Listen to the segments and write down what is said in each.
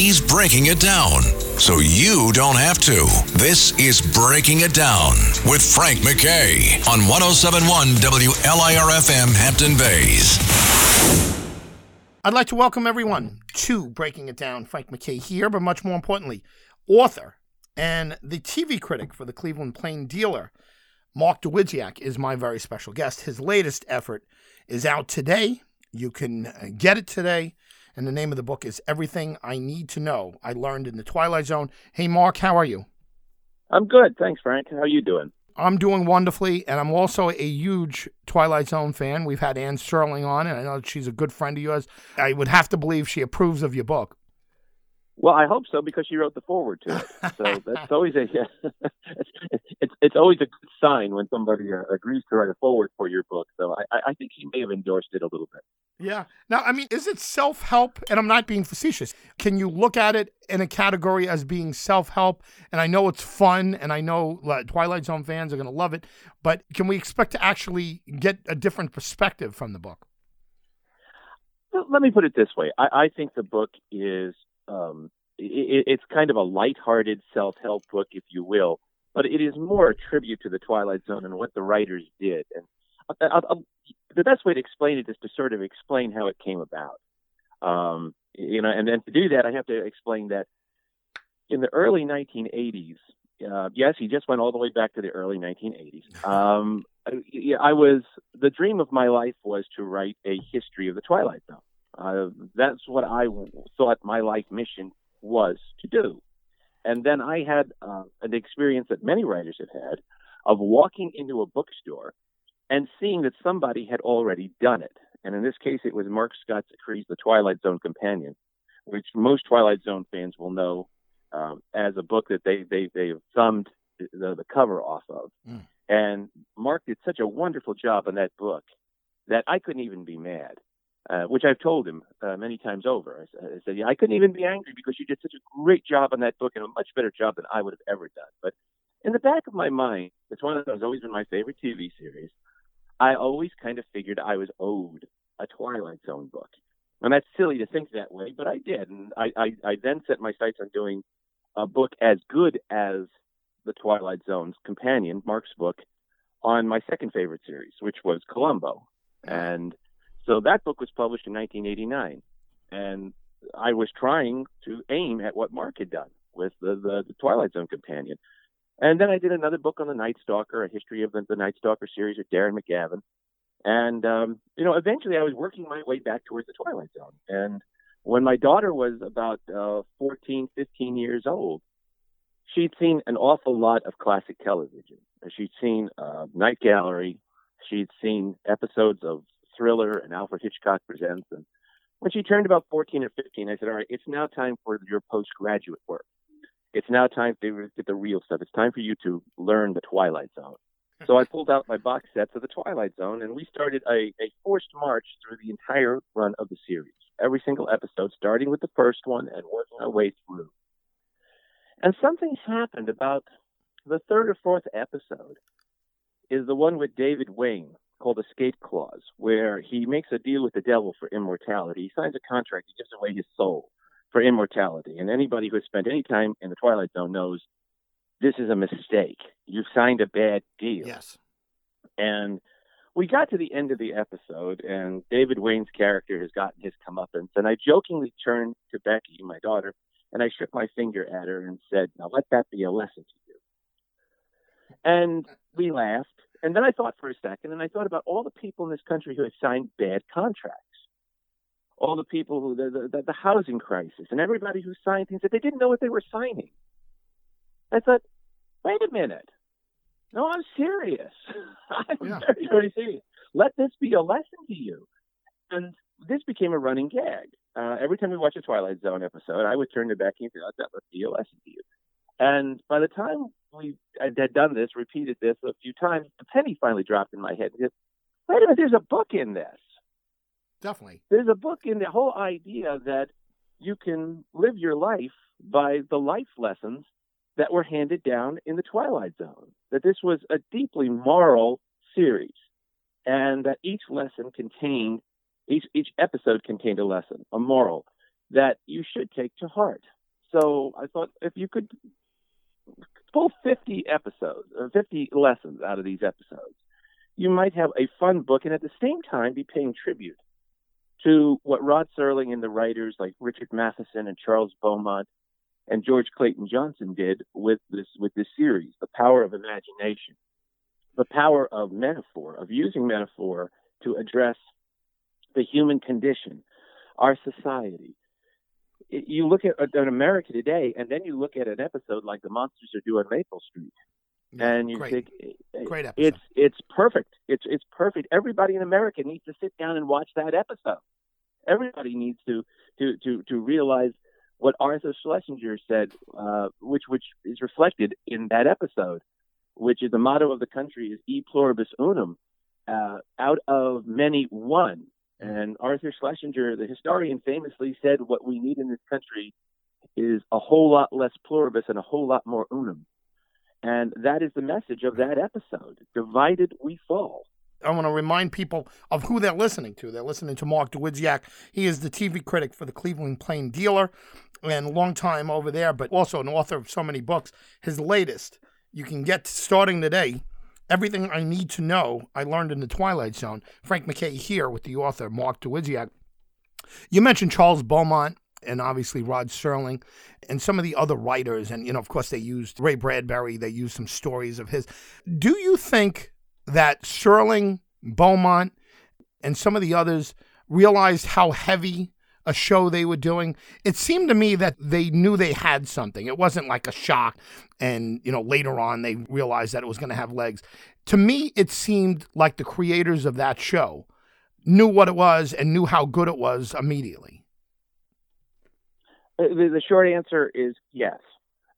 he's breaking it down so you don't have to. This is Breaking It Down with Frank McKay on 1071 WLIRFM Hampton Bays. I'd like to welcome everyone to Breaking It Down. Frank McKay here, but much more importantly, author and the TV critic for the Cleveland Plain Dealer. Mark Dawidziak is my very special guest. His latest effort is out today. You can uh, get it today. And the name of the book is Everything I Need to Know I Learned in the Twilight Zone. Hey, Mark, how are you? I'm good. Thanks, Frank. How are you doing? I'm doing wonderfully, and I'm also a huge Twilight Zone fan. We've had Anne Serling on, and I know she's a good friend of yours. I would have to believe she approves of your book. Well, I hope so because she wrote the forward to it. So that's always a it's, it's, it's always a good sign when somebody uh, agrees to write a forward for your book. So I, I think she may have endorsed it a little bit. Yeah. Now, I mean, is it self help? And I'm not being facetious. Can you look at it in a category as being self help? And I know it's fun, and I know Twilight Zone fans are going to love it. But can we expect to actually get a different perspective from the book? Let me put it this way. I, I think the book is um, it, it's kind of a light-hearted self-help book, if you will, but it is more a tribute to the Twilight Zone and what the writers did. And I'll, I'll, the best way to explain it is to sort of explain how it came about. Um, you know, and then to do that, I have to explain that in the early 1980s, uh, yes, he just went all the way back to the early 1980s. Um, I was the dream of my life was to write a history of the Twilight Zone. Uh, that's what I thought my life mission was to do. And then I had uh, an experience that many writers have had of walking into a bookstore and seeing that somebody had already done it. And in this case, it was Mark Scott Zicree's The Twilight Zone Companion, which most Twilight Zone fans will know um, as a book that they they they have thumbed the, the cover off of. Mm. And Mark did such a wonderful job on that book that I couldn't even be mad uh, which I've told him uh, many times over. I, I said, yeah, I couldn't even be angry because you did such a great job on that book and a much better job than I would have ever done. But in the back of my mind, it's one of those always been my favorite TV series. I always kind of figured I was owed a Twilight Zone book. And that's silly to think that way, but I did. And I, I, I then set my sights on doing a book as good as the Twilight Zone's companion, Mark's book, on my second favorite series, which was Columbo. And so that book was published in 1989, and I was trying to aim at what Mark had done with the, the, the Twilight Zone companion. And then I did another book on the Night Stalker, a history of the, the Night Stalker series with Darren McGavin. And, um, you know, eventually I was working my way back towards the Twilight Zone. And when my daughter was about uh, 14, 15 years old, she'd seen an awful lot of classic television. She'd seen uh, Night Gallery. She'd seen episodes of thriller and Alfred Hitchcock Presents. And when she turned about 14 or 15, I said, all right, it's now time for your postgraduate work. It's now time to get the real stuff. It's time for you to learn the Twilight Zone. So I pulled out my box sets of the Twilight Zone, and we started a, a forced march through the entire run of the series. Every single episode, starting with the first one and working our way through. And something happened about the third or fourth episode is the one with David Wayne, called Escape Clause, where he makes a deal with the devil for immortality. He signs a contract, he gives away his soul for immortality. And anybody who has spent any time in the Twilight Zone knows this is a mistake. You've signed a bad deal. Yes. And we got to the end of the episode, and David Wayne's character has gotten his comeuppance. And I jokingly turned to Becky, my daughter, and I shook my finger at her and said, Now let that be a lesson to you. And we laughed and then I thought for a second, and I thought about all the people in this country who had signed bad contracts, all the people who the the, the housing crisis, and everybody who signed things that they didn't know what they were signing. I thought, wait a minute, no, I'm serious. I'm yeah. very very serious. Let this be a lesson to you. And this became a running gag. Uh, every time we watch a Twilight Zone episode, I would turn to Becky and say, "Let that be a lesson to you." And by the time we had done this, repeated this a few times, the penny finally dropped in my head. Wait a minute, there's a book in this. Definitely. There's a book in the whole idea that you can live your life by the life lessons that were handed down in the Twilight Zone. That this was a deeply moral series, and that each lesson contained, each each episode contained a lesson, a moral. that you should take to heart. So I thought if you could pull 50 episodes or 50 lessons out of these episodes, you might have a fun book and at the same time be paying tribute to what Rod Serling and the writers like Richard Matheson and Charles Beaumont and George Clayton Johnson did with this with this series, the power of imagination, the power of metaphor, of using metaphor to address the human condition, our society. You look at, at America today, and then you look at an episode like The Monsters Are Due on Maple Street, Yeah, and you great. think Great episode. it's it's perfect. It's it's perfect. Everybody in America needs to sit down and watch that episode. Everybody needs to to to to realize what Arthur Schlesinger said, uh, which which is reflected in that episode, which is the motto of the country is "E pluribus unum," uh, out of many one. Mm-hmm. And Arthur Schlesinger, the historian, famously said, "What we need in this country is a whole lot less pluribus and a whole lot more unum." And that is the message of that episode. Divided we fall. I want to remind people of who they're listening to. They're listening to Mark Dawidziak. He is the TV critic for the Cleveland Plain Dealer and long time over there, but also an author of so many books. His latest, you can get starting today. Everything I need to know, I learned in the Twilight Zone. Frank McKay here with the author, Mark Dawidziak. You mentioned Charles Beaumont and obviously Rod Serling and some of the other writers. And, you know, of course, they used Ray Bradbury, they used some stories of his. Do you think that Serling, Beaumont, and some of the others realized how heavy a show they were doing? It seemed to me that they knew they had something. It wasn't like a shock, and you know later on they realized that it was going to have legs. To me, it seemed like the creators of that show knew what it was and knew how good it was immediately. Uh, The, the short answer is yes.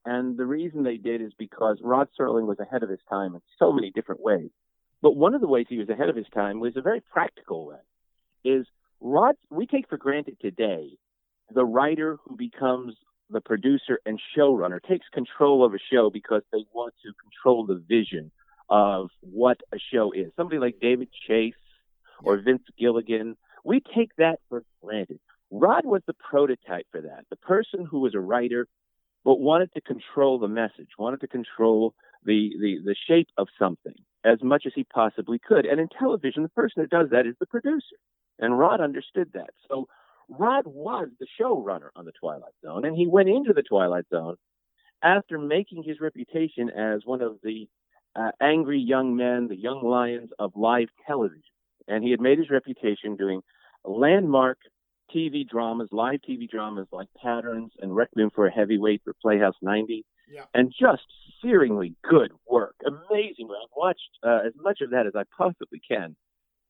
And the reason they did is because Rod Serling was ahead of his time in so many different ways. But one of the ways he was ahead of his time was a very practical way. Is Rod? We take for granted today the writer who becomes the producer and showrunner takes control of a show because they want to control the vision of what a show is. Somebody like David Chase or Vince Gilligan, we take that for granted. Rod was the prototype for that. The person who was a writer but wanted to control the message, wanted to control the, the, the shape of something as much as he possibly could. And in television, the person who does that is the producer. And Rod understood that. So Rod was the showrunner on The Twilight Zone, and he went into The Twilight Zone after making his reputation as one of the uh, angry young men, the young lions of live television. And he had made his reputation doing landmark TV dramas, live TV dramas like Patterns and Requiem for a Heavyweight for Playhouse 90, Yeah. and just searingly good work. Amazing. I've watched uh, as much of that as I possibly can,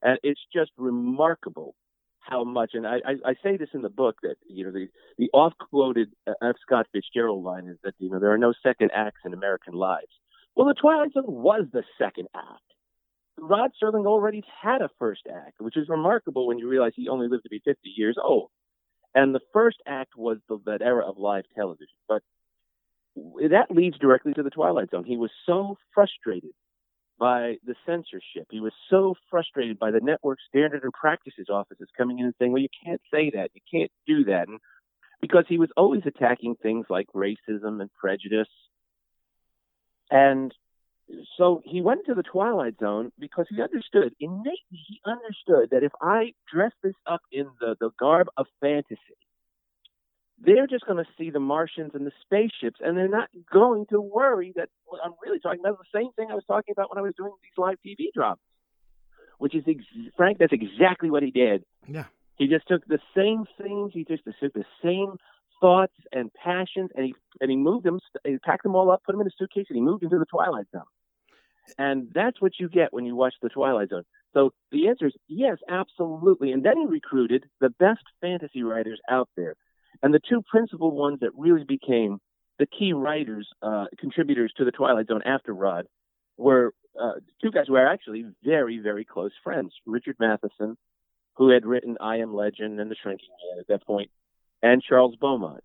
and it's just remarkable how much. And I, I, say this in the book that you know the the oft quoted uh, F. Scott Fitzgerald line is that you know there are no second acts in American lives. Well, The Twilight Zone was the second act. Rod Serling already had a first act, which is remarkable when you realize he only lived to be 50 years old. And the first act was the, that era of live television. But that leads directly to the Twilight Zone. He was so frustrated by the censorship. He was so frustrated by the network standard and practices offices coming in and saying, well, you can't say that. You can't do that. And because he was always attacking things like racism and prejudice. And so he went to the Twilight Zone because he understood, innately, he understood that if I dress this up in the, the garb of fantasy, they're just going to see the Martians and the spaceships, and they're not going to worry that what I'm really talking about the same thing I was talking about when I was doing these live TV drops, which is, ex- Frank, that's exactly what he did. Yeah. He just took the same things, he just took the same thoughts and passions, and he and he moved them, he packed them all up, put them in a suitcase, and he moved into the Twilight Zone. And that's what you get when you watch the Twilight Zone. So the answer is yes, absolutely. And then he recruited the best fantasy writers out there. And the two principal ones that really became the key writers, uh, contributors to the Twilight Zone after Rod were uh, two guys who are actually very, very close friends. Richard Matheson, who had written I Am Legend and The Shrinking Man at that point, and Charles Beaumont.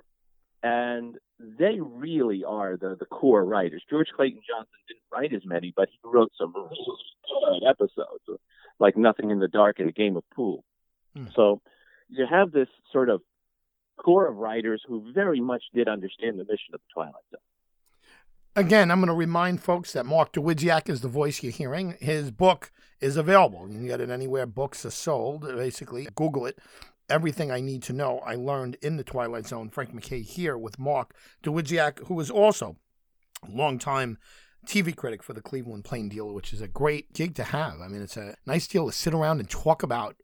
And they really are the, the core writers. George Clayton Johnson didn't write as many, but he wrote some really good episodes, like Nothing in the Dark and A Game of Pool. Hmm. So you have this sort of core of writers who very much did understand the mission of the Twilight Zone. Again, I'm going to remind folks that Mark Dawidziak is the voice you're hearing. His book is available. You can get it anywhere books are sold. Basically, Google it. Everything I need to know I learned in the Twilight Zone. Frank McKay here with Mark Dawidziak, who is also a longtime TV critic for the Cleveland Plain Dealer, which is a great gig to have. I mean, it's a nice deal to sit around and talk about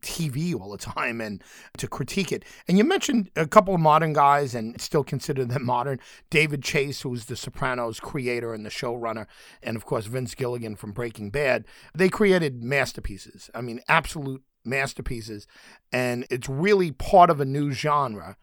TV all the time and to critique it. And you mentioned a couple of modern guys and still consider them modern. David Chase, who's the Sopranos creator and the showrunner, and of course Vince Gilligan from Breaking Bad. They created masterpieces. I mean, absolute masterpieces. And it's really part of a new genre.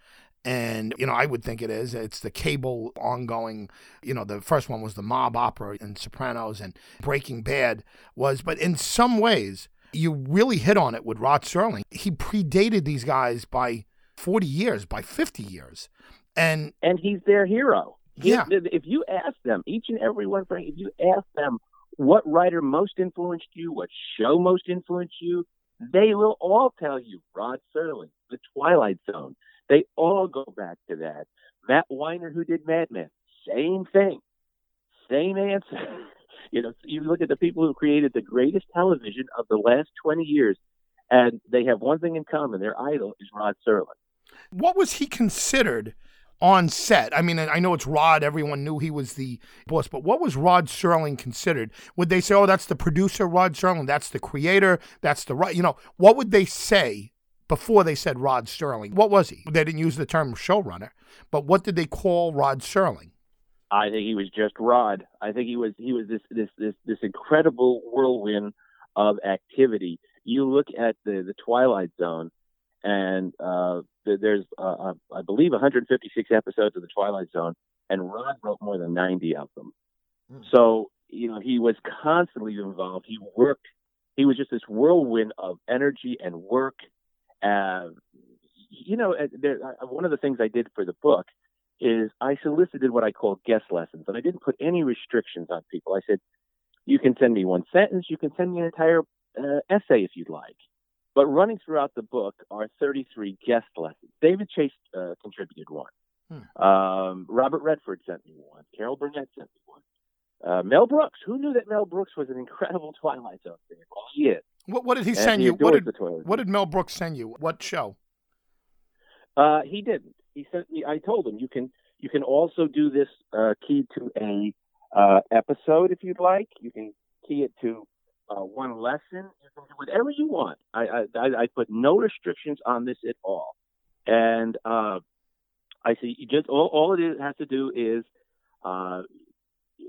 And, you know, I would think it is. It's the cable ongoing, you know, the first one was the mob opera and Sopranos and Breaking Bad was, but in some ways, you really hit on it with Rod Serling. He predated these guys by 40 years, by 50 years. And and he's their hero. Yeah. If you ask them, each and every one, Frank, if you ask them what writer most influenced you, what show most influenced you, they will all tell you Rod Serling, The Twilight Zone. They all go back to that. Matt Weiner, who did Mad Men, same thing, same answer. You know, you look at the people who created the greatest television of the last 20 years, and they have one thing in common: their idol is Rod Serling. What was he considered on set? I mean, I know it's Rod. Everyone knew he was the boss, but what was Rod Serling considered? Would they say, "Oh, that's the producer, Rod Serling. That's the creator. That's the right"? You know, what would they say before they said Rod Serling? What was he? They didn't use the term showrunner, but what did they call Rod Serling? I think he was just Rod. I think he was he was this this this this incredible whirlwind of activity. You look at the the Twilight Zone, and uh, there's uh, uh I believe 156 episodes of the Twilight Zone, and Rod wrote more than 90 of them. Mm. So you know he was constantly involved. He worked. He was just this whirlwind of energy and work. Uh, you know, there, one of the things I did for the book is I solicited what I call guest lessons, and I didn't put any restrictions on people. I said, you can send me one sentence, you can send me an entire uh, essay if you'd like. But running throughout the book are 33 guest lessons. David Chase uh, contributed one. Hmm. Um, Robert Redford sent me one. Carol Burnett sent me one. Uh, Mel Brooks. Who knew that Mel Brooks was an incredible Twilight Zone fan? Well, he is. What, what did he send you? What did, what did Mel Brooks send you? What show? Uh, he didn't he sent me. I told him you can you can also do this uh, key to a uh, episode if you'd like. You can key it to uh, one lesson. You can do whatever you want. I, I I put no restrictions on this at all, and uh, I see just all all it has to do is uh,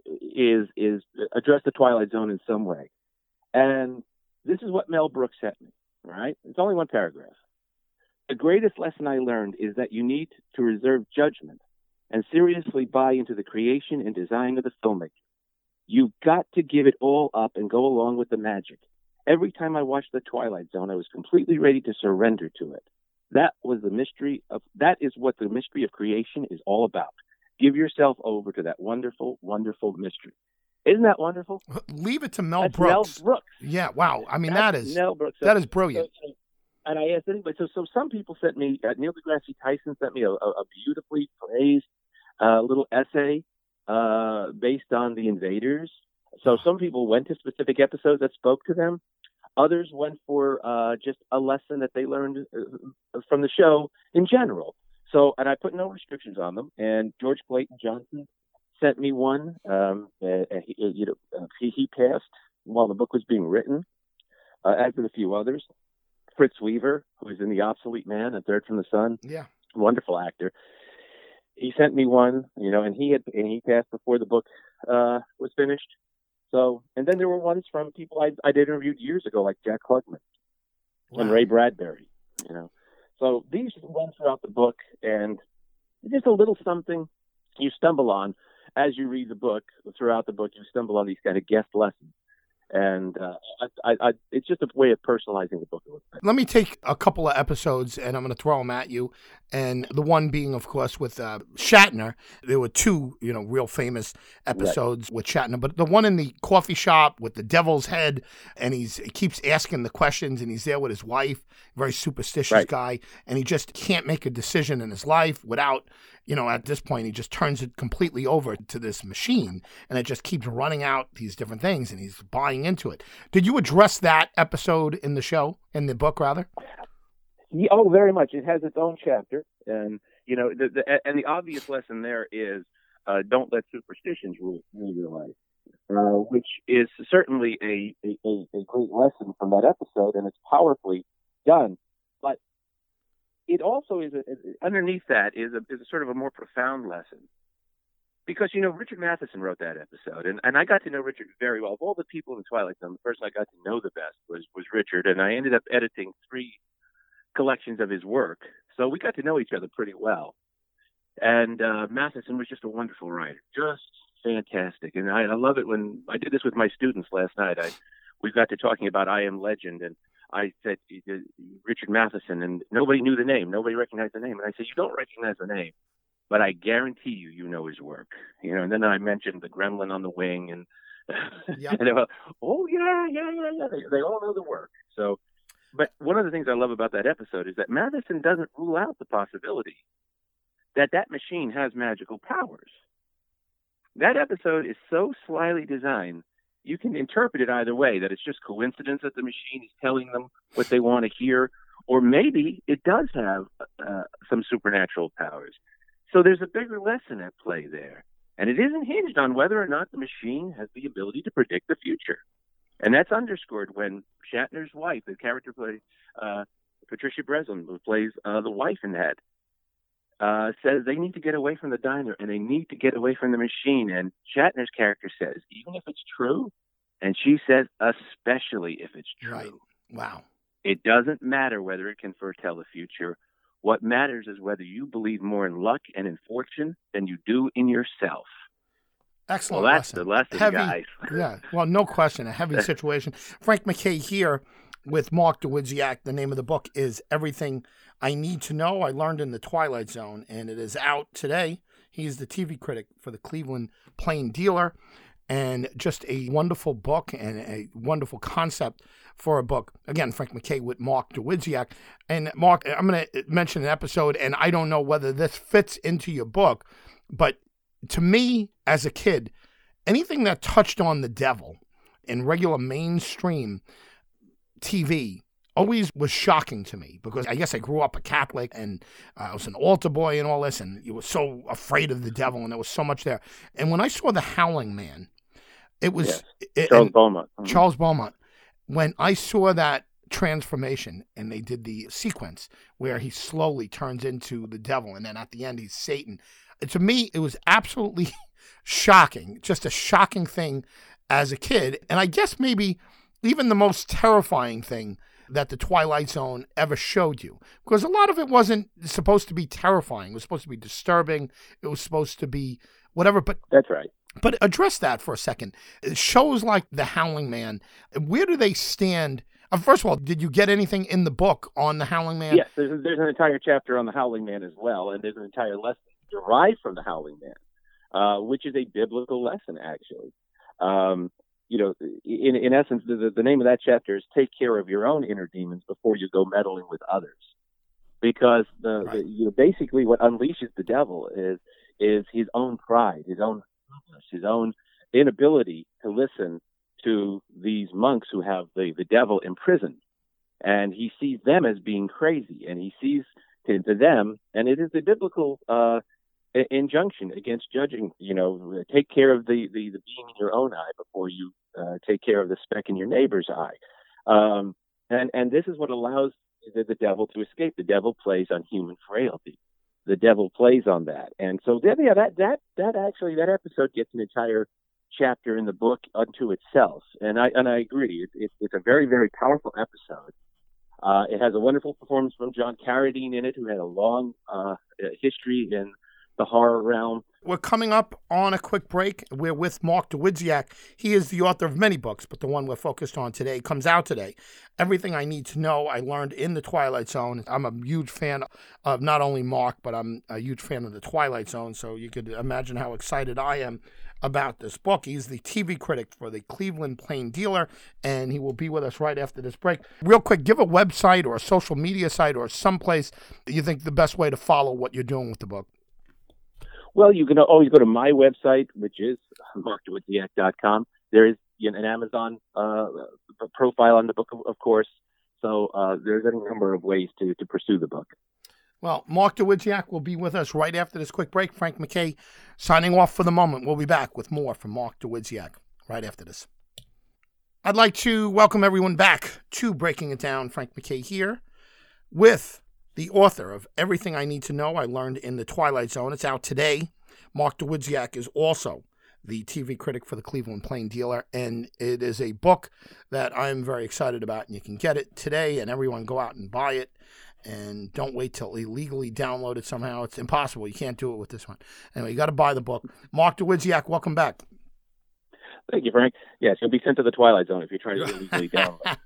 is is address the Twilight Zone in some way, and this is what Mel Brooks sent me. Right? It's only one paragraph. The greatest lesson I learned is that you need to reserve judgment and seriously buy into the creation and design of the filmmaker. You've got to give it all up and go along with the magic. Every time I watched The Twilight Zone, I was completely ready to surrender to it. That was the mystery of that is what the mystery of creation is all about. Give yourself over to that wonderful, wonderful mystery. Isn't that wonderful? Leave it to Mel That's Brooks. Mel Brooks. Yeah, wow. I mean, That's that is Mel Brooks. that is brilliant. So, and I asked anybody. So, so some people sent me. Uh, Neil deGrasse Tyson sent me a, a beautifully phrased uh, little essay uh, based on the invaders. So some people went to specific episodes that spoke to them. Others went for uh, just a lesson that they learned uh, from the show in general. So, and I put no restrictions on them. And George Clayton Johnson sent me one. Um, uh, he, you know, he, he passed while the book was being written, uh, as did a few others. Fritz Weaver, who is in The Obsolete Man and Third from the Sun. Yeah. Wonderful actor. He sent me one, you know, and he had and he passed before the book uh, was finished. So, and then there were ones from people I I did interviewed years ago, like Jack Klugman wow. and Ray Bradbury, you know. So these run throughout the book, and just a little something you stumble on as you read the book. Throughout the book, you stumble on these kind of guest lessons and uh, I, I, I, it's just a way of personalizing the book. Let me take a couple of episodes, and I'm going to throw them at you. And the one being, of course, with uh, Shatner. There were two, you know, real famous episodes right. with Shatner, but the one in the coffee shop with the devil's head, and he's he keeps asking the questions, and he's there with his wife, very superstitious right. guy, and he just can't make a decision in his life without you know, at this point, he just turns it completely over to this machine and it just keeps running out these different things and he's buying into it. Did you address that episode in the show, in the book, rather? Oh, very much. It has its own chapter. And, you know, the, the, and the obvious lesson there is uh, don't let superstitions rule, rule your life. Uh, which is certainly a, a, a great lesson from that episode, and it's powerfully done it also is a, underneath that is a, is a sort of a more profound lesson because you know Richard Matheson wrote that episode, and, and I got to know Richard very well. Of all the people in the Twilight Zone, the person I got to know the best was was Richard, and I ended up editing three collections of his work, so we got to know each other pretty well. And uh, Matheson was just a wonderful writer, just fantastic, and I, I love it when I did this with my students last night. I we got to talking about I Am Legend, and I said Richard Matheson, and nobody knew the name. Nobody recognized the name. And I said, you don't recognize the name, but I guarantee you, you know his work. You know. And then I mentioned the Gremlin on the Wing, and yep. and they were, oh yeah, yeah, yeah, yeah. They, they all know the work. So, but one of the things I love about that episode is that Matheson doesn't rule out the possibility that that machine has magical powers. That episode is so slyly designed you can interpret it either way that it's just coincidence that the machine is telling them what they want to hear, or maybe it does have uh, some supernatural powers. So there's a bigger lesson at play there. And it isn't hinged on whether or not the machine has the ability to predict the future. And that's underscored when Shatner's wife, the character play, uh, Patricia Breslin, who plays uh, the wife in that, uh, says they need to get away from the diner and they need to get away from the machine. And Shatner's character says, even if it's true, and she says, especially if it's true. Right. Wow. It doesn't matter whether it can foretell the future. What matters is whether you believe more in luck and in fortune than you do in yourself. Excellent. Well, that's lesson. the lesson, heavy, guys. yeah. Well, no question. A heavy situation. Frank McKay here with Mark Dawidziak. The name of the book is Everything I Need to Know. I learned in the Twilight Zone, and it is out today. He's the TV critic for the Cleveland Plain Dealer, and just a wonderful book and a wonderful concept for a book. Again, Frank McKay with Mark Dawidziak. And Mark, I'm going to mention an episode, and I don't know whether this fits into your book, but to me as a kid, anything that touched on the devil in regular mainstream TV always was shocking to me because I guess I grew up a Catholic and uh, I was an altar boy and all this, and you were so afraid of the devil, and there was so much there. And when I saw The Howling Man, it was yes. it, Charles Beaumont. Mm-hmm. Charles Beaumont. When I saw that transformation and they did the sequence where he slowly turns into the devil and then at the end he's Satan. To me, it was absolutely shocking, just a shocking thing as a kid. And I guess maybe even the most terrifying thing that the Twilight Zone ever showed you. Because a lot of it wasn't supposed to be terrifying. It was supposed to be disturbing. It was supposed to be whatever. But that's right. But address that for a second. Shows like The Howling Man, where do they stand? Uh, first of all, did you get anything in the book on The Howling Man? Yes, there's, there's an entire chapter on The Howling Man as well, and there's an entire lesson derived from The Howling Man, uh, which is a biblical lesson, actually. Um, you know, in, in essence, the, the name of that chapter is Take Care of Your Own Inner Demons Before You Go Meddling with Others. Because the, right. the you know, basically what unleashes the devil is is his own pride, his own his own inability to listen to these monks who have the, the devil imprisoned. And he sees them as being crazy, and he sees to, to them, and it is a biblical uh, injunction against judging. You know, take care of the, the, the beam in your own eye before you uh, take care of the speck in your neighbor's eye. Um, and, and this is what allows the, the devil to escape. The devil plays on human frailty the devil plays on that. And so yeah, that that that actually that episode gets an entire chapter in the book unto itself. And I and I agree. It, it, it's a very very powerful episode. Uh, it has a wonderful performance from John Carradine in it, who had a long uh, history in the horror realm. we're coming up on a quick break. We're with Mark Dawidziak. He is the author of many books, but the one we're focused on today comes out today. Everything I Need to Know I learned in The Twilight Zone. I'm a huge fan of not only Mark, but I'm a huge fan of The Twilight Zone, so you could imagine how excited I am about this book. He's the TV critic for the Cleveland Plain Dealer, and he will be with us right after this break. Real quick, give a website or a social media site or someplace you think the best way to follow what you're doing with the book. Well, you can always go to my website, which is markdawidziak.com. There is an Amazon uh, profile on the book, of course. So uh, there's a number of ways to, to pursue the book. Well, Mark Dawidziak will be with us right after this quick break. Frank McKay signing off for the moment. We'll be back with more from Mark Dawidziak right after this. I'd like to welcome everyone back to Breaking It Down. Frank McKay here with the author of Everything I Need to Know I Learned in the Twilight Zone. It's out today. Mark Dawidziak is also the TV critic for the Cleveland Plain Dealer, and it is a book that I'm very excited about. And you can get it today, and everyone go out and buy it. And don't wait till illegally download it somehow. It's impossible. You can't do it with this one. Anyway, you got to buy the book. Mark Dawidziak, welcome back. Thank you, Frank. Yes, you'll be sent to the Twilight Zone if you try to illegally download.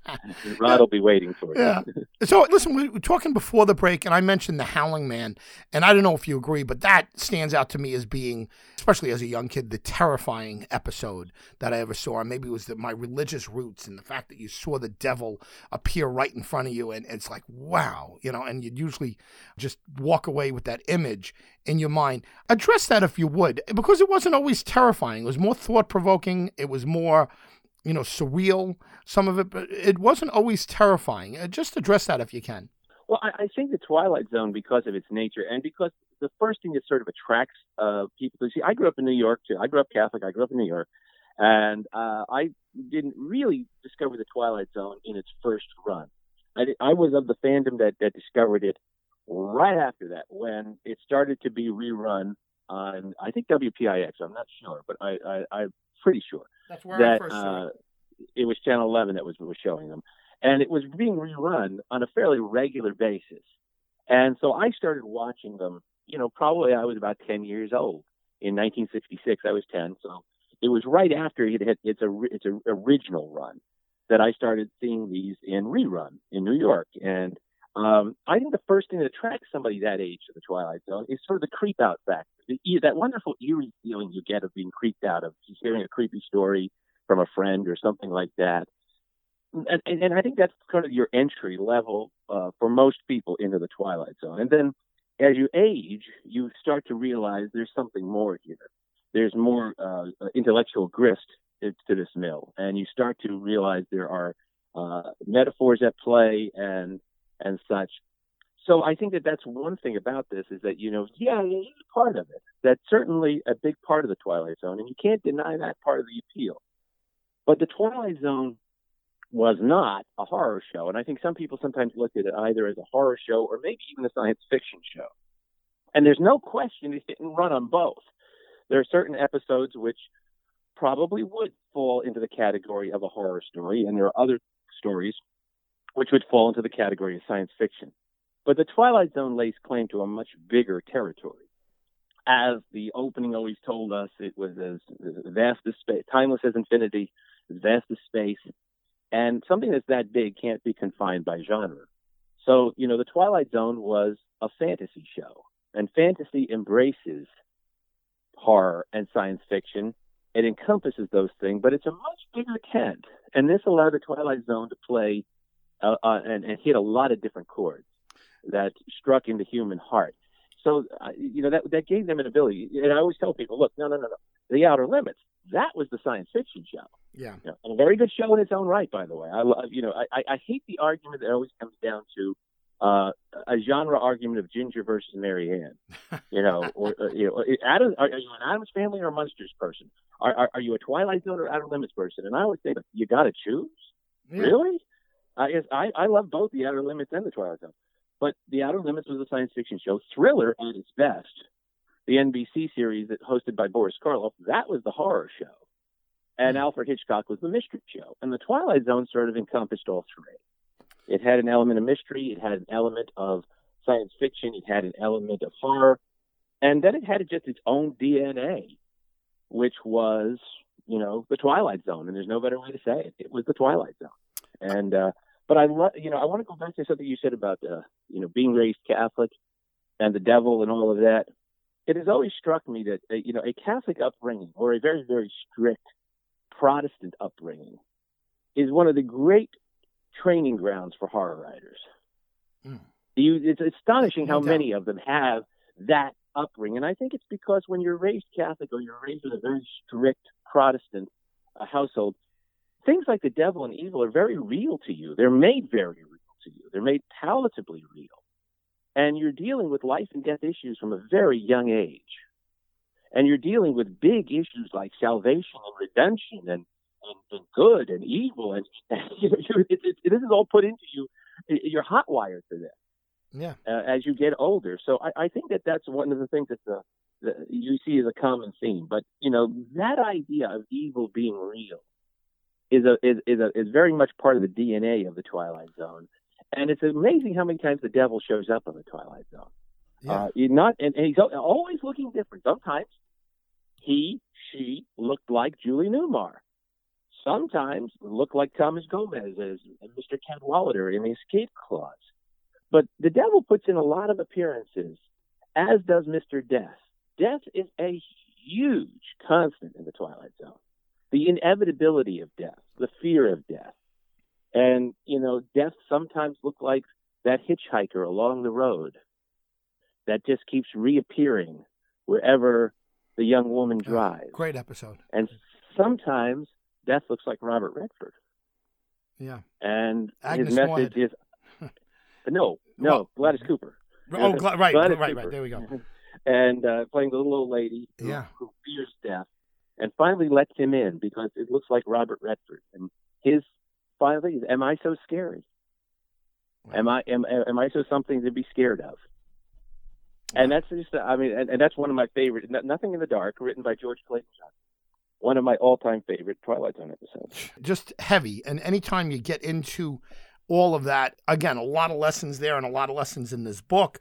Rod will be waiting for you. Yeah. So, listen, we were talking before the break, and I mentioned The Howling Man, and I don't know if you agree, but that stands out to me as being, especially as a young kid, the terrifying episode that I ever saw. Maybe it was the, my religious roots and the fact that you saw the devil appear right in front of you, and it's like, wow, you know, and you'd usually just walk away with that image in your mind. Address that if you would, because it wasn't always terrifying. It was more thought provoking. It was more, you know, surreal. Some of it, but it wasn't always terrifying. Uh, just address that if you can. Well, I, I think the Twilight Zone, because of its nature, and because the first thing that sort of attracts uh, people see, I grew up in New York too. I grew up Catholic. I grew up in New York, and uh, I didn't really discover the Twilight Zone in its first run. I, I was of the fandom that, that discovered it right after that when it started to be rerun on I think WPIX. I'm not sure, but I, I am pretty sure That's where that I first saw uh, it. it was Channel 11 that was was showing them, and it was being rerun on a fairly regular basis. And so I started watching them. You know, probably I was about 10 years old in 1966. I was 10, so it was right after it had its a its a original run that I started seeing these in rerun in New York and um, I think the first thing that attracts somebody that age to the Twilight Zone is sort of the creep out factor, the, that wonderful eerie feeling you get of being creeped out of hearing a creepy story from a friend or something like that. And, and, and I think that's kind of your entry level uh, for most people into the Twilight Zone. And then as you age, you start to realize there's something more here. There's more uh, intellectual grist to, to this mill, and you start to realize there are uh, metaphors at play and and such. So I think that that's one thing about this is that you know, yeah, it's part of it. That's certainly a big part of the Twilight Zone, and you can't deny that part of the appeal. But the Twilight Zone was not a horror show, and I think some people sometimes look at it either as a horror show or maybe even a science fiction show. And there's no question it didn't run on both. There are certain episodes which probably would fall into the category of a horror story, and there are other stories which would fall into the category of science fiction. But the Twilight Zone lays claim to a much bigger territory. As the opening always told us, it was as vast as space, timeless as infinity, as vast as space, and something that's that big can't be confined by genre. So, you know, the Twilight Zone was a fantasy show, and fantasy embraces horror and science fiction. It encompasses those things, but it's a much bigger tent. And this allowed the Twilight Zone to play uh, uh, and, and hit a lot of different chords that struck in the human heart. So, uh, you know, that that gave them an ability. And I always tell people, look, no, no, no, no. The Outer Limits, that was the science fiction show. Yeah. You know, and a very good show in its own right, by the way. I, love, you know, I, I hate the argument that always comes down to uh, a genre argument of Ginger versus Mary Ann. You know, or uh, you know, Adam, are, are you an Addams Family or a Munsters person? Are, are, are you a Twilight Zone or Outer Limits person? And I always say, you got to choose. Yeah. Really? I, I I love both the Outer Limits and the Twilight Zone, but the Outer Limits was a science fiction show, thriller at its best. The NBC series that hosted by Boris Karloff, that was the horror show, and Alfred Hitchcock was the mystery show. And the Twilight Zone sort of encompassed all three. It had an element of mystery, it had an element of science fiction, it had an element of horror, and then it had just its own DNA, which was you know the Twilight Zone, and there's no better way to say it. It was the Twilight Zone, and uh, but I love you know I want to go back to something you said about uh, you know being raised Catholic and the devil and all of that. It has always struck me that uh, you know a Catholic upbringing or a very very strict Protestant upbringing is one of the great training grounds for horror writers. Mm. You, it's astonishing how many of them have that upbringing, and I think it's because when you're raised Catholic or you're raised in a very strict Protestant uh, household, things like the devil and evil are very real to you. They're made very real to you. They're made palatably real, and you're dealing with life and death issues from a very young age, and you're dealing with big issues like salvation and redemption and and, and good and evil, and, and you know, it, it, it, this is all put into you. You're hot wired for this. Yeah. Uh, as you get older, so I, I think that that's one of the things that the, the you see as a common theme. But you know that idea of evil being real is a is is, a, is very much part of the DNA of the Twilight Zone, and it's amazing how many times the devil shows up in the Twilight Zone. Yeah. Uh, not, and, and he's always looking different. Sometimes he, she looked like Julie Newmar sometimes looked like Thomas Gomez as Mr. Cadwallader in the escape clause. But the devil puts in a lot of appearances, as does Mr. Death. Death is a huge constant in the Twilight Zone. The inevitability of death, the fear of death. And, you know, death sometimes looks like that hitchhiker along the road that just keeps reappearing wherever the young woman drives. Great episode. And sometimes Death looks like Robert Redford. Yeah. And Agnes his message is no, no, well, Gladys Cooper. Oh, right, Gladys right, Cooper. right. There we go. and uh, playing the little old lady who, yeah. who fears death, and finally lets him in because it looks like Robert Redford. And his finally is, "Am I so scary? Wow. Am I am am I so something to be scared of?" And that's just, I mean, and, and that's one of my favorite. Nothing in the Dark, written by George Clayton Johnson one of my all-time favorite Twilight Zone episodes. Just heavy, and anytime you get into all of that, again, a lot of lessons there, and a lot of lessons in this book.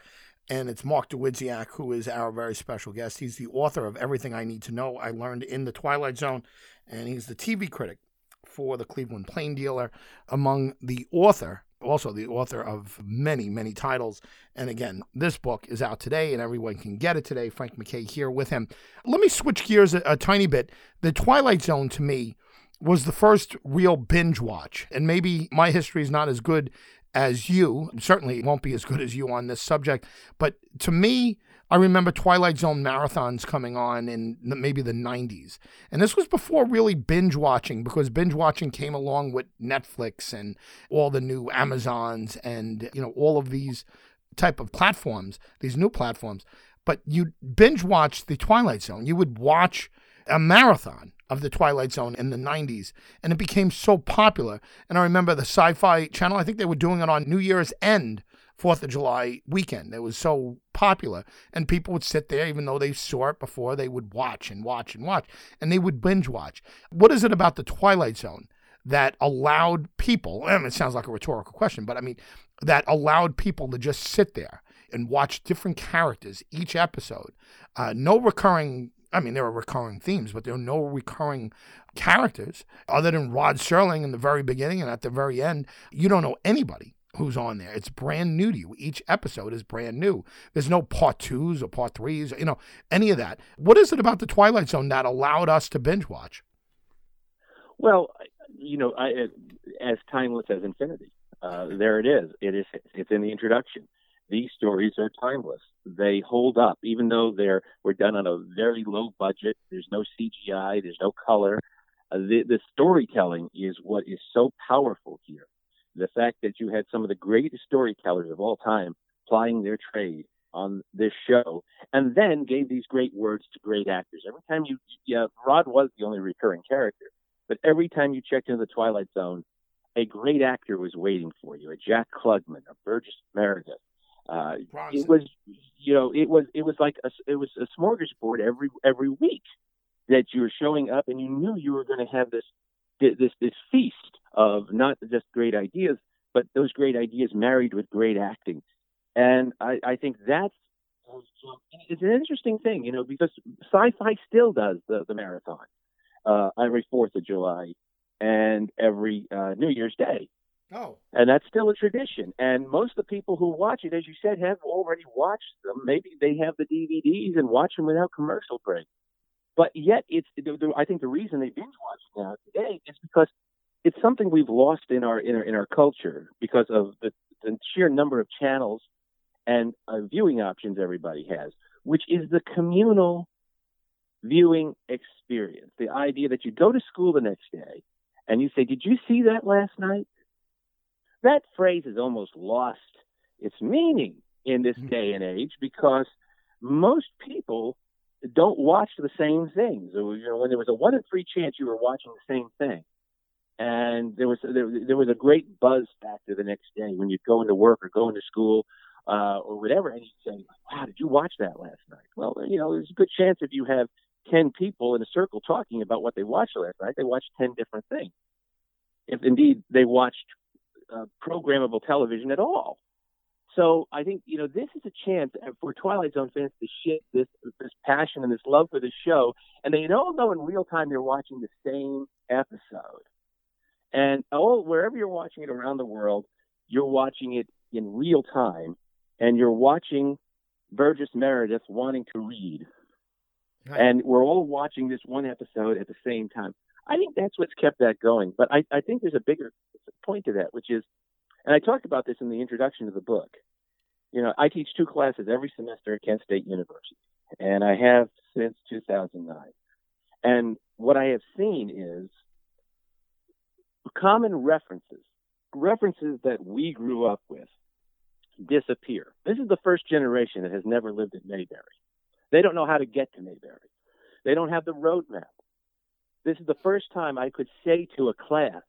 And it's Mark Dawidziak, who is our very special guest. He's the author of Everything I Need to Know I Learned in the Twilight Zone, and he's the TV critic for the Cleveland Plain Dealer. Among the author also the author of many, many titles. And again, this book is out today and everyone can get it today. Frank McKay here with him. Let me switch gears a, a tiny bit. The Twilight Zone to me was the first real binge watch. And maybe my history is not as good as you. Certainly won't be as good as you on this subject. But to me, I remember Twilight Zone marathons coming on in maybe the 90s. And this was before really binge watching because binge watching came along with Netflix and all the new Amazons and you know all of these type of platforms, these new platforms. But you binge watch the Twilight Zone. You would watch a marathon of the Twilight Zone in the 90s and it became so popular. And I remember the Sci-Fi channel, I think they were doing it on New Year's End Fourth of July weekend. It was so popular, and people would sit there, even though they saw it before, they would watch and watch and watch, and they would binge watch. What is it about the Twilight Zone that allowed people? Mean, it sounds like a rhetorical question, but I mean, that allowed people to just sit there and watch different characters each episode. Uh, no recurring. I mean, there are recurring themes, but there are no recurring characters other than Rod Serling in the very beginning and at the very end. You don't know anybody who's on there. It's brand new to you. Each episode is brand new. There's no part twos or part threes, or, you know, any of that. What is it about the Twilight Zone that allowed us to binge watch? Well, you know, I, as timeless as infinity. Uh, there it is. It is. It's in the introduction. These stories are timeless. They hold up, even though they're were done on a very low budget. There's no CGI. There's no color. Uh, the, the storytelling is what is so powerful here the fact that you had some of the greatest storytellers of all time plying their trade on this show, and then gave these great words to great actors. Every time you, yeah, Rod was the only recurring character, but every time you checked into the Twilight Zone, a great actor was waiting for you. A Jack Klugman, a Burgess Meredith. Uh, it was, you know, it was it was like a, it was a smorgasbord every every week that you were showing up, and you knew you were going to have this this this feast of not just great ideas, but those great ideas married with great acting. And I, I think that's It's an interesting thing, you know, because sci-fi still does the, the marathon uh, every Fourth of July and every uh, New Year's Day. Oh. And that's still a tradition. And most of the people who watch it, as you said, have already watched them. Maybe they have the DVDs and watch them without commercial break. But yet, it's I think the reason they binge watch now today is because it's something we've lost in our in our, in our culture because of the, the sheer number of channels and uh, viewing options everybody has, which is the communal viewing experience. The idea that you go to school the next day and you say, "Did you see that last night?" That phrase has almost lost its meaning in this mm-hmm. day and age because most people don't watch the same things. You know, when there was a one in three chance you were watching the same thing, and there was there, there was a great buzz factor the next day when you'd go into work or go into school uh, or whatever, and you'd say, "Wow, did you watch that last night?" Well, you know, there's a good chance if you have ten people in a circle talking about what they watched last night, they watched ten different things. If indeed they watched uh, programmable television at all. So I think you know this is a chance for Twilight Zone fans to shift this this passion and this love for the show, and they all know in real time they're watching the same episode. And all wherever you're watching it around the world, you're watching it in real time, and you're watching Burgess Meredith wanting to read, right. and we're all watching this one episode at the same time. I think that's what's kept that going. But I, I think there's a bigger point to that, which is, and I talked about this in the introduction to the book. You know, I teach two classes every semester at Kent State University, and I have since 2009. And what I have seen is common references, references that we grew up with, disappear. This is the first generation that has never lived in Mayberry. They don't know how to get to Mayberry. They don't have the roadmap. This is the first time I could say to a class,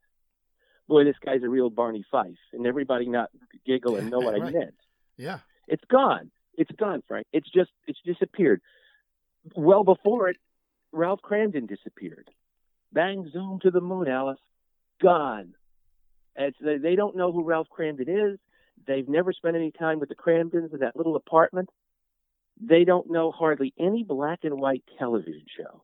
boy, this guy's a real Barney Fife, and everybody not giggle and know what right. I meant. Yeah. It's gone. It's gone, Frank. It's just, it's disappeared. Well before it, Ralph Kramden disappeared. Bang, zoom to the moon, Alice. Gone. It's, they don't know who Ralph Kramden is. They've never spent any time with the Kramdens in that little apartment. They don't know hardly any black and white television show.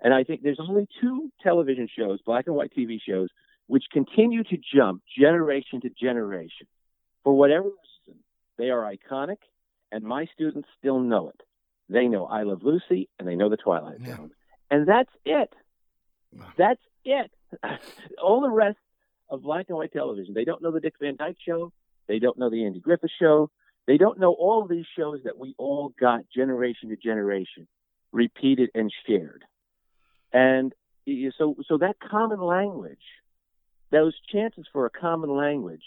And I think there's only two television shows, black and white TV shows, which continue to jump generation to generation. For whatever reason, they are iconic, and my students still know it. They know I Love Lucy, and they know The Twilight yeah. Zone. And that's it. That's it. All the rest of black and white television, they don't know The Dick Van Dyke Show. They don't know The Andy Griffith Show. They don't know all these shows that we all got generation to generation, repeated and shared. And so, so that common language, those chances for a common language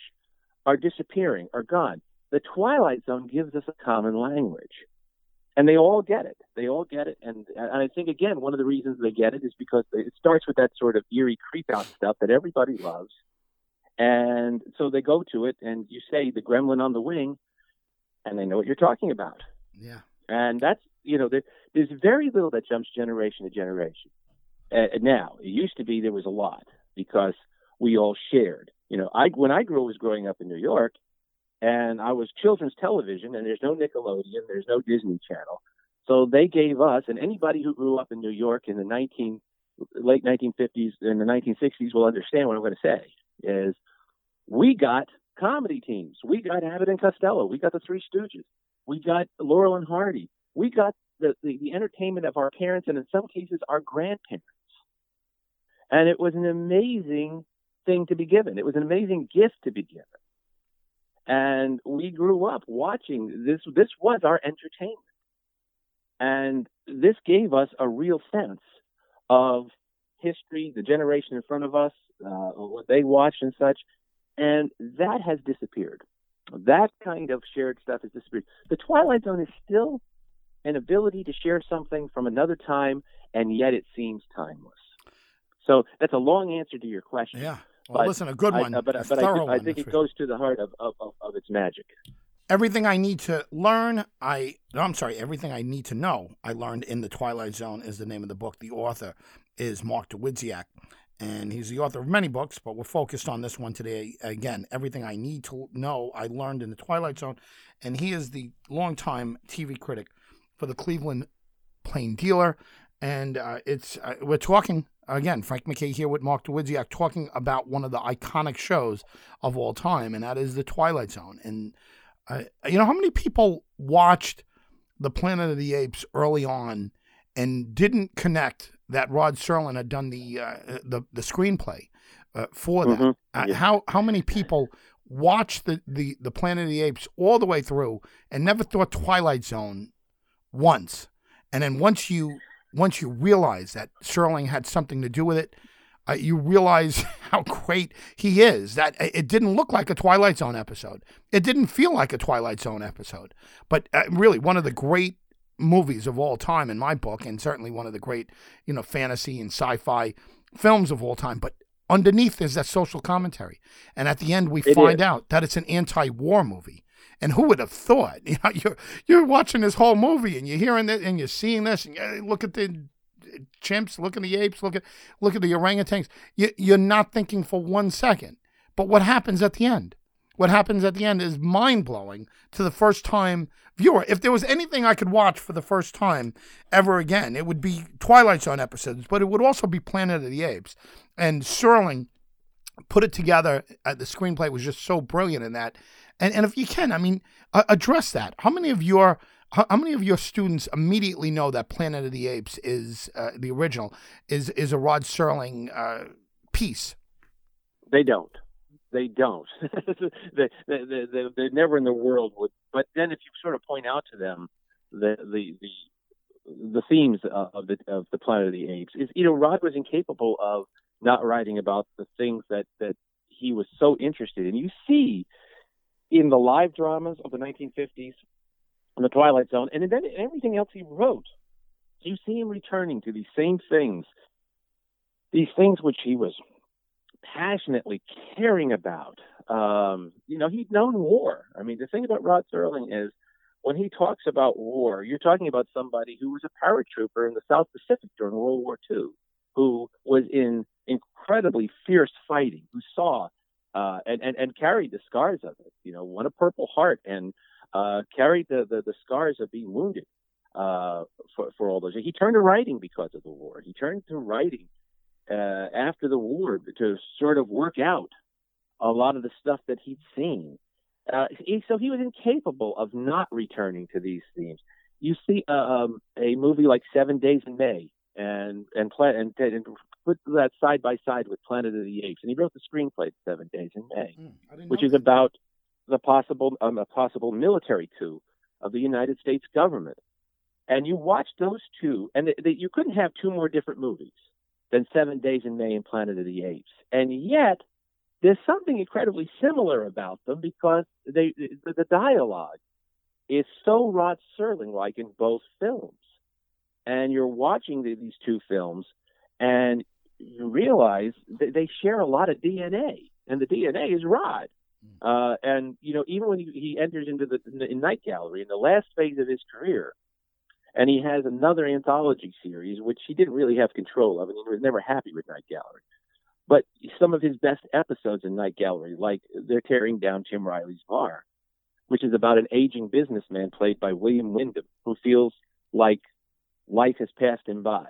are disappearing, are gone. The Twilight Zone gives us a common language. And they all get it. They all get it. And, and I think, again, one of the reasons they get it is because it starts with that sort of eerie creep out stuff that everybody loves. And so they go to it, and you say the gremlin on the wing, and they know what you're talking about. Yeah. And that's, you know, there, there's very little that jumps generation to generation. Uh, now, it used to be there was a lot because we all shared. You know, I when I grew was growing up in New York, and I was children's television, and there's no Nickelodeon, there's no Disney Channel, so they gave us and anybody who grew up in New York in the 19 late 1950s and the 1960s will understand what I'm going to say is we got comedy teams. We got Abbott and Costello. We got the Three Stooges. We got Laurel and Hardy. We got the, the, the entertainment of our parents and in some cases our grandparents. And it was an amazing thing to be given. It was an amazing gift to be given. And we grew up watching this. This was our entertainment. And this gave us a real sense of history, the generation in front of us, uh, what they watched and such. And that has disappeared. That kind of shared stuff has disappeared. The Twilight Zone is still an ability to share something from another time, and yet it seems timeless. So that's a long answer to your question. Yeah. Well, but listen, a good one. I, but, but I, I, think it goes to the heart of, of, of, of, its magic. Everything I need to learn, I no, I'm sorry, everything I need to know, I learned in the Twilight Zone is the name of the book. The author is Mark Dawidziak, and he's the author of many books, but we're focused on this one today. Again, everything I need to know, I learned in the Twilight Zone, and he is the longtime TV critic for the Cleveland Plain Dealer, and uh, it's uh, we're talking again. Frank McKay here with Mark Dawidziak talking about one of the iconic shows of all time, and that is the Twilight Zone. And uh, you know how many people watched the Planet of the Apes early on and didn't connect that Rod Serling had done the uh, the, the screenplay uh, for that. Mhm. Yeah. How how many people watched the, the the Planet of the Apes all the way through and never thought Twilight Zone once, and then once you once you realize that Serling had something to do with it. Uh, you realize how great he is. That it didn't look like a Twilight Zone episode. It didn't feel like a Twilight Zone episode. But uh, really, one of the great movies of all time in my book, and certainly one of the great, you know, fantasy and sci-fi films of all time. But underneath is that social commentary, and at the end we It find is. out that it's an anti-war movie. And who would have thought? You know, you're you're watching this whole movie, and you're hearing it, and you're seeing this, and you look at the chimps, look at the apes, look at look at the orangutans. You, you're not thinking for one second. But what happens at the end? What happens at the end is mind blowing to the first time viewer. If there was anything I could watch for the first time ever again, it would be Twilight Zone episodes, but it would also be Planet of the Apes. And Serling put it together. Uh, the screenplay was just so brilliant in that. And and if you can, I mean, uh, address that. How many of your how, many of your students immediately know that Planet of the Apes is uh, the original is is a Rod Serling uh, piece? They don't. They don't. they, they, they, they, they never in the world would. But then, if you sort of point out to them the the the, the themes of the of the Planet of the Apes, is you know Rod was incapable of not writing about the things that that he was so interested in. You see in the live dramas of the 1950s, in the Twilight Zone, and then in everything else he wrote, you see him returning to these same things, these things which he was passionately caring about. Um, you know, he'd known war. I mean, the thing about Rod Serling is when he talks about war, you're talking about somebody who was a paratrooper in the South Pacific during World War II, who was in incredibly fierce fighting, who saw uh, and, and and carried the scars of it. You know, won a Purple Heart and uh, carried the, the the scars of being wounded uh, for for all those. years. He turned to writing because of the war. He turned to writing uh, after the war to sort of work out a lot of the stuff that he'd seen. Uh, he, so he was incapable of not returning to these themes. You see uh, um, a movie like Seven Days in May, and and, pla- and and put that side by side with Planet of the Apes, and he wrote the screenplay Seven Days in May, which is about the possible um, a possible military coup of the United States government. And you watch those two, and th- th- you couldn't have two more different movies than Seven Days in May and Planet of the Apes. And yet, there's something incredibly similar about them because they the, the dialogue is so Rod Serling like in both films. And you're watching the, these two films, and you realize that they share a lot of DNA, and the DNA is Rod. Uh, and you know, even when he, he enters into the, in the in Night Gallery in the last phase of his career, and he has another anthology series which he didn't really have control of, and he was never happy with Night Gallery. But some of his best episodes in Night Gallery, like they're tearing down Tim Riley's bar, which is about an aging businessman played by William Windom who feels like life has passed him by,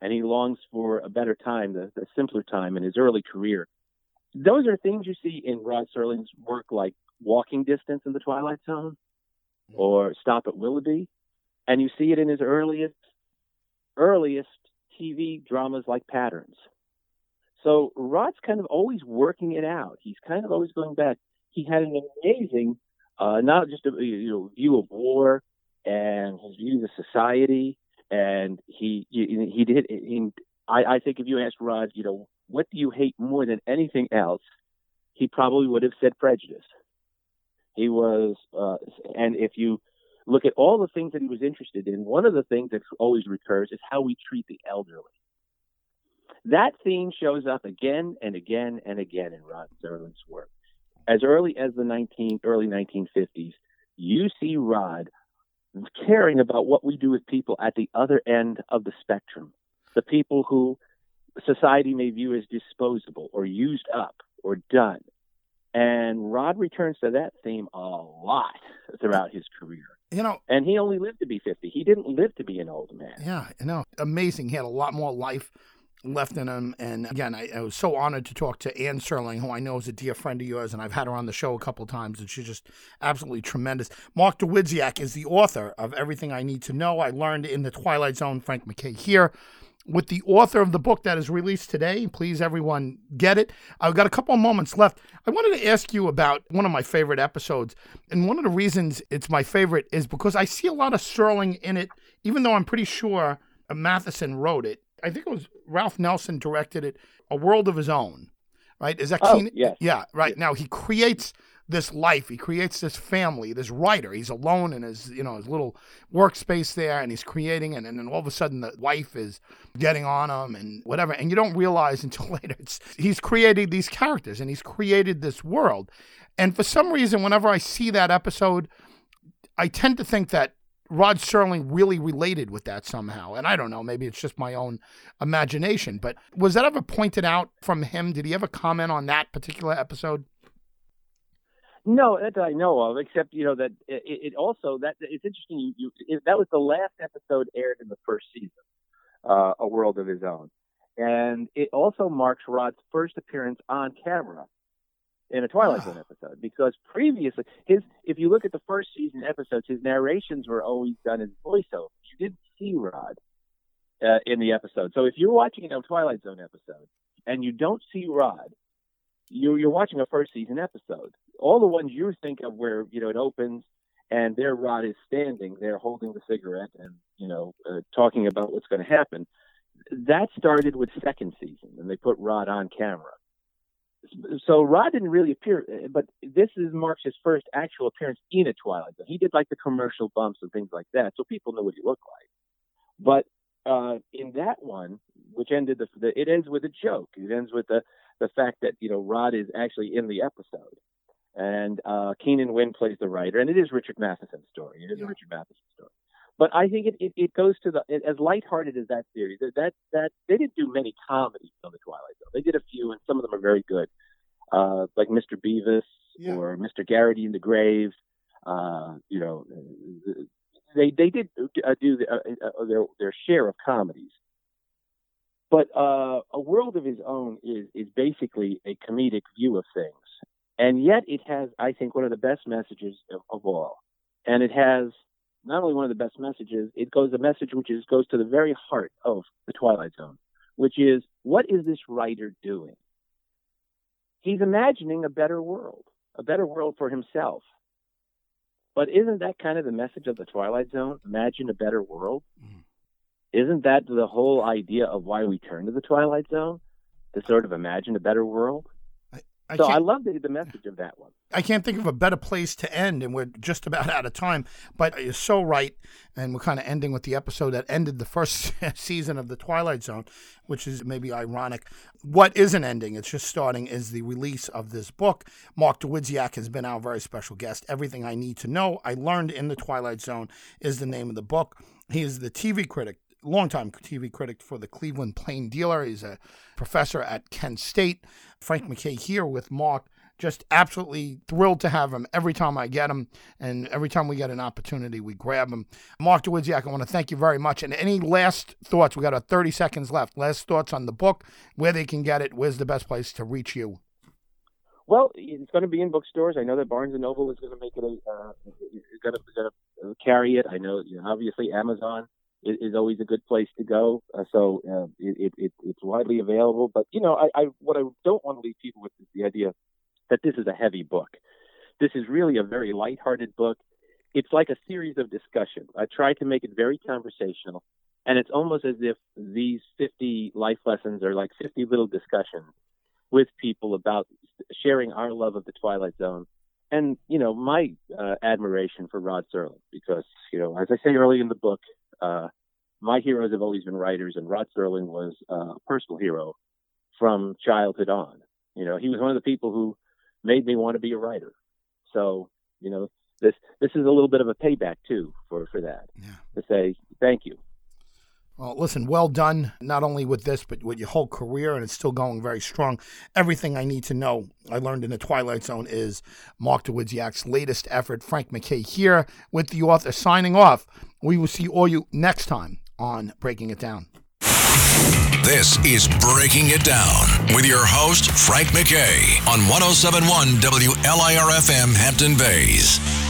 and he longs for a better time, the, the simpler time in his early career. Those are things you see in Rod Serling's work, like Walking Distance in the Twilight Zone, or Stop at Willoughby, and you see it in his earliest, earliest TV dramas like Patterns. So Rod's kind of always working it out. He's kind of always going back. He had an amazing, uh, not just a you know, view of war and his view of society, and he he, he did. In, I, I think if you asked Rod, you know, what do you hate more than anything else, he probably would have said prejudice. He was, uh, and if you look at all the things that he was interested in, one of the things that always recurs is how we treat the elderly. That theme shows up again and again and again in Rod Serling's work. As early as the 19, early 1950s, you see Rod caring about what we do with people at the other end of the spectrum, the people who society may view as disposable or used up or done. And Rod returns to that theme a lot throughout his career. You know, and he only lived to be 50. He didn't live to be an old man. Yeah, you know, amazing. He had a lot more life left in him. And again, I, I, was so honored to talk to Anne Serling, who I know is a dear friend of yours, and I've had her on the show a couple times, and she's just absolutely tremendous. Mark Dawidziak is the author of Everything I Need to Know. I learned in the Twilight Zone. Frank McKay here with the author of the book that is released today. Please, everyone, get it. I've got a couple of moments left. I wanted to ask you about one of my favorite episodes. And one of the reasons it's my favorite is because I see a lot of Serling in it, even though I'm pretty sure Matheson wrote it. I think it was Ralph Nelson directed it, A World of His Own. Right? Is that oh? Yes. Yeah, right. Yes. Now he creates this life. He creates this family, this writer. He's alone in his, you know, his little workspace there, and he's creating, and, and then all of a sudden the wife is getting on him and whatever, and you don't realize until later it's he's created these characters and he's created this world, and for some reason, whenever I see that episode, I tend to think that Rod Serling really related with that somehow. And I don't know, maybe it's just my own imagination. But was that ever pointed out from him? Did he ever comment on that particular episode? No, that I know of. Except you know that it, it also that it's interesting. You, you it, that was the last episode aired in the first season, uh, A World of His Own, and it also marks Rod's first appearance on camera in a Twilight Zone episode because previously his if you look at the first season episodes, his narrations were always done in voiceover. You didn't see Rod uh, in the episode. So if you're watching a Twilight Zone episode and you don't see Rod, you're, you're watching a first season episode. All the ones you think of where you know it opens and there Rod is standing there holding the cigarette and you know uh, talking about what's going to happen. That started with second season, and they put Rod on camera. So Rod didn't really appear, but this is marks his first actual appearance in a Twilight Zone. He did like the commercial bumps and things like that, so people knew what he looked like. But uh, in that one, which ended the, the, it ends with a joke. It ends with the the fact that you know Rod is actually in the episode, and uh, Keenan Wynn plays the writer, and it is Richard Matheson's story. It is yeah. a Richard Matheson story. But I think it, it, it goes to the as lighthearted as that series. That, that that they didn't do many comedies on the Twilight Zone. They did a few, and some of them are very good, uh, like Mr. Bevis yeah. or Mr. Garrity in the Grave. Uh, you know, they they did uh, do the, uh, uh, their their share of comedies. But uh, a world of his own is is basically a comedic view of things, and yet it has, I think, one of the best messages of, of all. And it has not only one of the best messages, it goes a message which is goes to the very heart of the Twilight Zone, which is what is this writer doing? He's imagining a better world, a better world for himself. But isn't that kind of the message of the Twilight Zone? Imagine a better world. Mm isn't that the whole idea of why we turn to the Twilight Zone to sort of imagine a better world? I, so I love the, the message of that one. I can't think of a better place to end, and we're just about out of time. But you're so right, and we're kind of ending with the episode that ended the first season of the Twilight Zone, which is maybe ironic. What isn't ending? It's just starting. Is the release of this book. Mark Dawidziak has been our very special guest. Everything I need to know, I learned in the Twilight Zone, is the name of the book. He is the TV critic longtime TV critic for the Cleveland Plain Dealer. He's a professor at Kent State. Frank McKay here with Mark. Just absolutely thrilled to have him every time I get him, and every time we get an opportunity, we grab him. Mark Dawidziak, I want to thank you very much. And any last thoughts? We got about 30 seconds left. Last thoughts on the book, where they can get it, where's the best place to reach you? Well, it's going to be in bookstores. I know that Barnes and Noble is going to make it a, uh, going to carry it. I know, you know, obviously Amazon is, is always a good place to go. Uh, so uh, it, it, it's widely available. But you know, I, I what I don't want to leave people with is the idea that this is a heavy book. This is really a very lighthearted book. It's like a series of discussions. I try to make it very conversational, and it's almost as if these 50 life lessons are like 50 little discussions with people about sharing our love of the Twilight Zone and you know my uh, admiration for Rod Serling because you know as I say early in the book, uh, my heroes have always been writers, and Rod Serling was a personal hero from childhood on. You know, he was one of the people who made me want to be a writer. So, you know, this this is a little bit of a payback too for for that. Yeah. To say thank you. Well, listen, well done, not only with this, but with your whole career, and it's still going very strong. Everything I need to know, I learned in the Twilight Zone, is Mark Dawidziak's latest effort. Frank McKay here with the author signing off. We will see all you next time on Breaking It Down. This is Breaking It Down with your host, Frank McKay, on 1071 WLIRFM Hampton Bays.